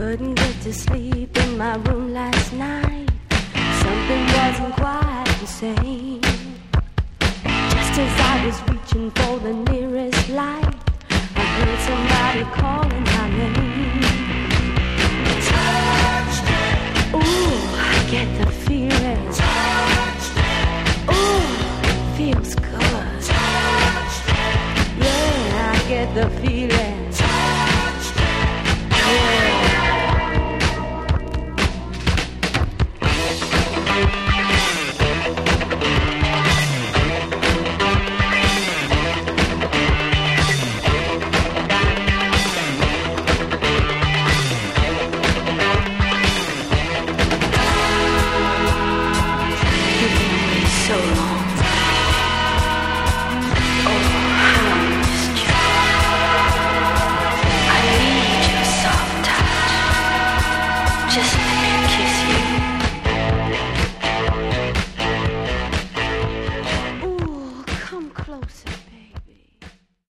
Couldn't get to sleep in my room last night. Something wasn't quite the same. Just as I was reaching for the nearest light, I heard somebody calling my name. Ooh, I get the feeling. Ooh, feels good. Yeah, I get the feeling. 这些。